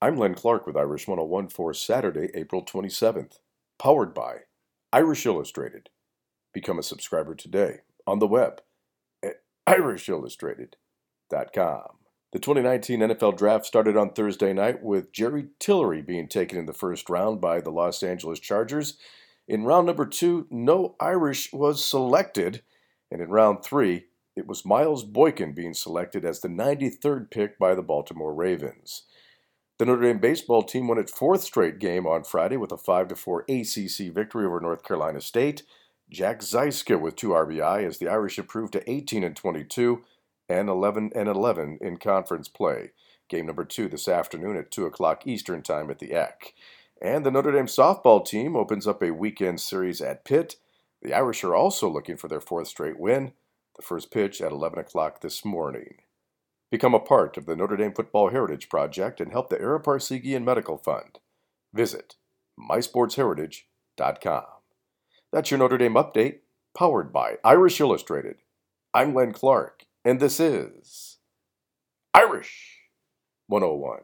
I'm Len Clark with Irish 101 for Saturday, April 27th. Powered by Irish Illustrated. Become a subscriber today on the web at irishillustrated.com. The 2019 NFL Draft started on Thursday night with Jerry Tillery being taken in the first round by the Los Angeles Chargers. In round number two, no Irish was selected, and in round three, it was Miles Boykin being selected as the 93rd pick by the Baltimore Ravens. The Notre Dame baseball team won its fourth straight game on Friday with a 5 4 ACC victory over North Carolina State. Jack Zyska with two RBI as the Irish improved to 18 and 22 and 11 and 11 in conference play. Game number two this afternoon at 2 o'clock Eastern Time at the Eck. And the Notre Dame softball team opens up a weekend series at Pitt. The Irish are also looking for their fourth straight win. The first pitch at 11 o'clock this morning. Become a part of the Notre Dame Football Heritage Project and help the Ara Parseghian Medical Fund. Visit mysportsheritage.com. That's your Notre Dame update, powered by Irish Illustrated. I'm Len Clark, and this is Irish 101.